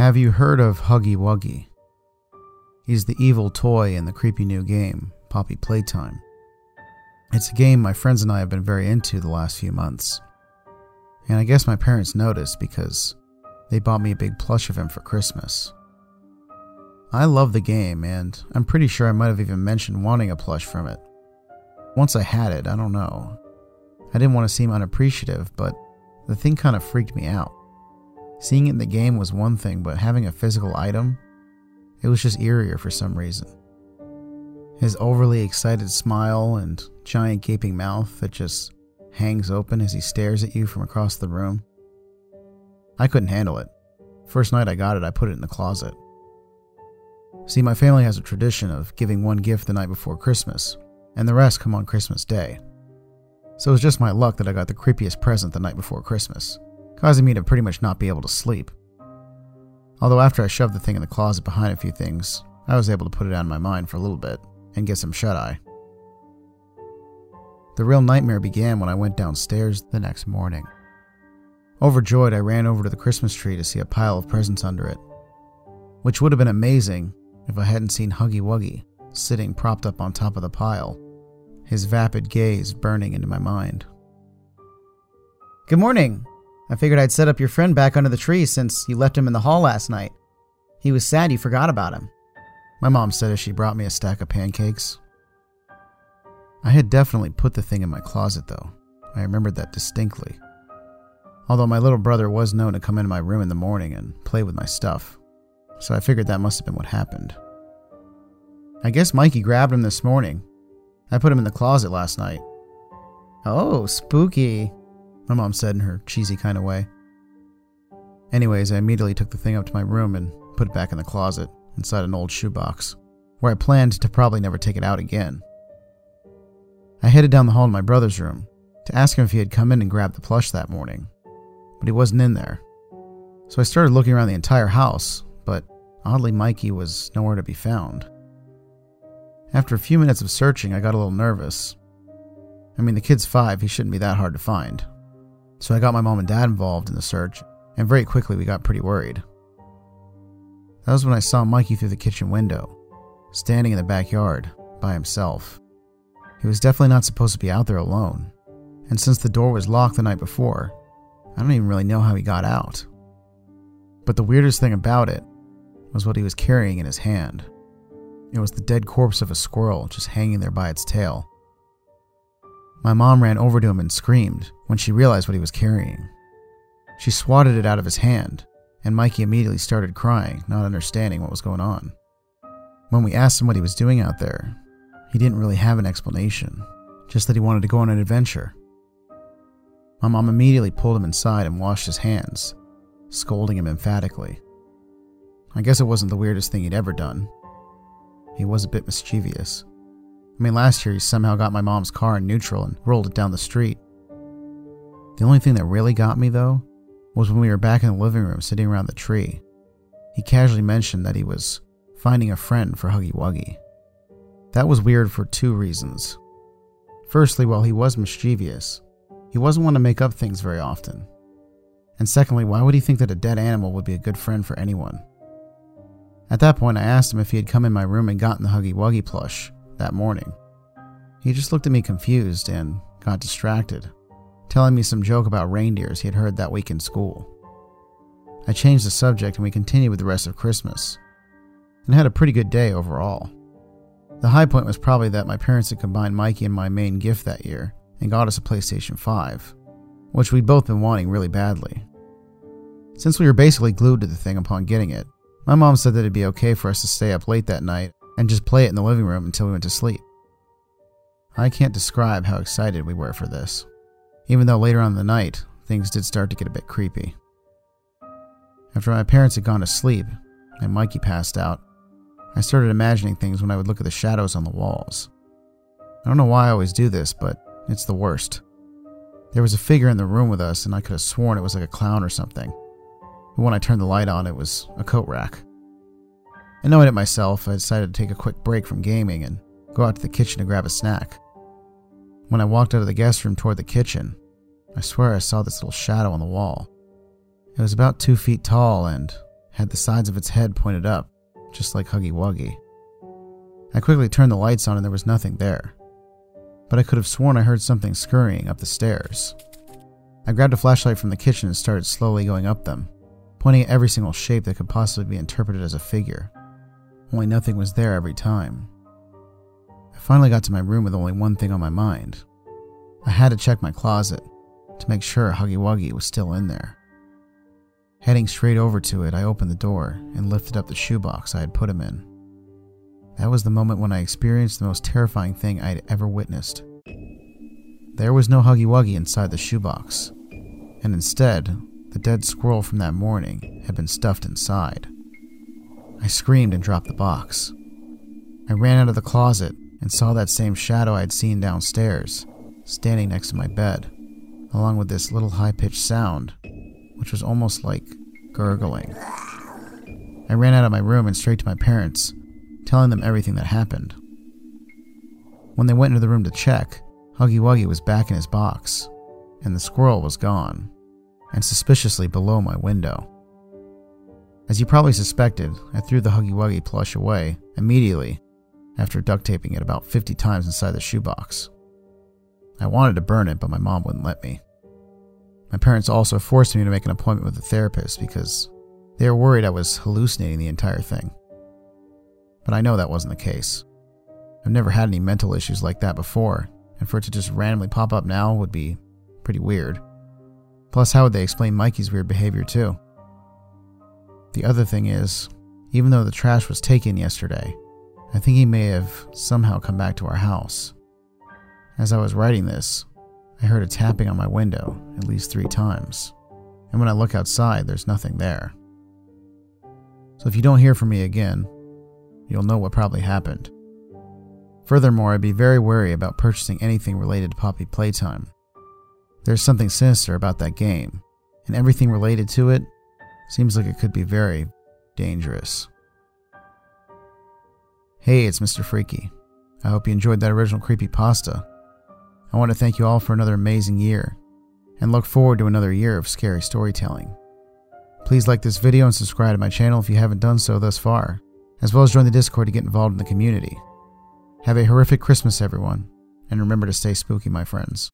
Have you heard of Huggy Wuggy? He's the evil toy in the creepy new game, Poppy Playtime. It's a game my friends and I have been very into the last few months. And I guess my parents noticed because they bought me a big plush of him for Christmas. I love the game, and I'm pretty sure I might have even mentioned wanting a plush from it. Once I had it, I don't know. I didn't want to seem unappreciative, but the thing kind of freaked me out. Seeing it in the game was one thing, but having a physical item, it was just eerier for some reason. His overly excited smile and giant gaping mouth that just hangs open as he stares at you from across the room. I couldn't handle it. First night I got it, I put it in the closet. See, my family has a tradition of giving one gift the night before Christmas, and the rest come on Christmas Day. So it was just my luck that I got the creepiest present the night before Christmas causing me to pretty much not be able to sleep. Although, after I shoved the thing in the closet behind a few things, I was able to put it out of my mind for a little bit and get some shut eye. The real nightmare began when I went downstairs the next morning. Overjoyed, I ran over to the Christmas tree to see a pile of presents under it, which would have been amazing if I hadn't seen Huggy Wuggy sitting propped up on top of the pile, his vapid gaze burning into my mind. Good morning, I figured I'd set up your friend back under the tree since you left him in the hall last night. He was sad you forgot about him. My mom said as she brought me a stack of pancakes. I had definitely put the thing in my closet, though. I remembered that distinctly. Although my little brother was known to come into my room in the morning and play with my stuff, so I figured that must have been what happened. I guess Mikey grabbed him this morning. I put him in the closet last night. Oh, spooky my mom said in her cheesy kind of way. Anyways, I immediately took the thing up to my room and put it back in the closet inside an old shoebox, where I planned to probably never take it out again. I headed down the hall to my brother's room to ask him if he had come in and grabbed the plush that morning, but he wasn't in there. So I started looking around the entire house, but oddly, Mikey was nowhere to be found. After a few minutes of searching, I got a little nervous. I mean, the kid's five, he shouldn't be that hard to find. So I got my mom and dad involved in the search, and very quickly we got pretty worried. That was when I saw Mikey through the kitchen window, standing in the backyard by himself. He was definitely not supposed to be out there alone, and since the door was locked the night before, I don't even really know how he got out. But the weirdest thing about it was what he was carrying in his hand. It was the dead corpse of a squirrel just hanging there by its tail. My mom ran over to him and screamed when she realized what he was carrying. She swatted it out of his hand, and Mikey immediately started crying, not understanding what was going on. When we asked him what he was doing out there, he didn't really have an explanation, just that he wanted to go on an adventure. My mom immediately pulled him inside and washed his hands, scolding him emphatically. I guess it wasn't the weirdest thing he'd ever done. He was a bit mischievous. I mean, last year he somehow got my mom's car in neutral and rolled it down the street. The only thing that really got me, though, was when we were back in the living room sitting around the tree. He casually mentioned that he was finding a friend for Huggy Wuggy. That was weird for two reasons. Firstly, while he was mischievous, he wasn't one to make up things very often. And secondly, why would he think that a dead animal would be a good friend for anyone? At that point, I asked him if he had come in my room and gotten the Huggy Wuggy plush, that morning. He just looked at me confused and got distracted, telling me some joke about reindeers he had heard that week in school. I changed the subject and we continued with the rest of Christmas, and had a pretty good day overall. The high point was probably that my parents had combined Mikey and my main gift that year and got us a PlayStation 5, which we'd both been wanting really badly. Since we were basically glued to the thing upon getting it, my mom said that it'd be okay for us to stay up late that night and just play it in the living room until we went to sleep. I can't describe how excited we were for this, even though later on in the night, things did start to get a bit creepy. After my parents had gone to sleep and Mikey passed out, I started imagining things when I would look at the shadows on the walls. I don't know why I always do this, but it's the worst. There was a figure in the room with us, and I could have sworn it was like a clown or something. But when I turned the light on, it was a coat rack. Annoyed at myself, I decided to take a quick break from gaming and go out to the kitchen to grab a snack. When I walked out of the guest room toward the kitchen, I swear I saw this little shadow on the wall. It was about two feet tall and had the sides of its head pointed up, just like Huggy Wuggy. I quickly turned the lights on and there was nothing there. But I could have sworn I heard something scurrying up the stairs. I grabbed a flashlight from the kitchen and started slowly going up them, pointing at every single shape that could possibly be interpreted as a figure. Only nothing was there every time. I finally got to my room with only one thing on my mind. I had to check my closet to make sure Huggy Wuggy was still in there. Heading straight over to it, I opened the door and lifted up the shoebox I had put him in. That was the moment when I experienced the most terrifying thing I had ever witnessed. There was no Huggy Wuggy inside the shoebox, and instead, the dead squirrel from that morning had been stuffed inside. I screamed and dropped the box. I ran out of the closet and saw that same shadow I had seen downstairs, standing next to my bed, along with this little high pitched sound, which was almost like gurgling. I ran out of my room and straight to my parents, telling them everything that happened. When they went into the room to check, Huggy Wuggy was back in his box, and the squirrel was gone, and suspiciously below my window. As you probably suspected, I threw the Huggy Wuggy plush away immediately after duct taping it about 50 times inside the shoebox. I wanted to burn it, but my mom wouldn't let me. My parents also forced me to make an appointment with a therapist because they were worried I was hallucinating the entire thing. But I know that wasn't the case. I've never had any mental issues like that before, and for it to just randomly pop up now would be pretty weird. Plus, how would they explain Mikey's weird behavior, too? The other thing is, even though the trash was taken yesterday, I think he may have somehow come back to our house. As I was writing this, I heard a tapping on my window at least three times, and when I look outside, there's nothing there. So if you don't hear from me again, you'll know what probably happened. Furthermore, I'd be very wary about purchasing anything related to Poppy Playtime. There's something sinister about that game, and everything related to it seems like it could be very dangerous. Hey, it's Mr. Freaky. I hope you enjoyed that original creepy pasta. I want to thank you all for another amazing year, and look forward to another year of scary storytelling. Please like this video and subscribe to my channel if you haven't done so thus far, as well as join the Discord to get involved in the community. Have a horrific Christmas, everyone, and remember to stay spooky, my friends.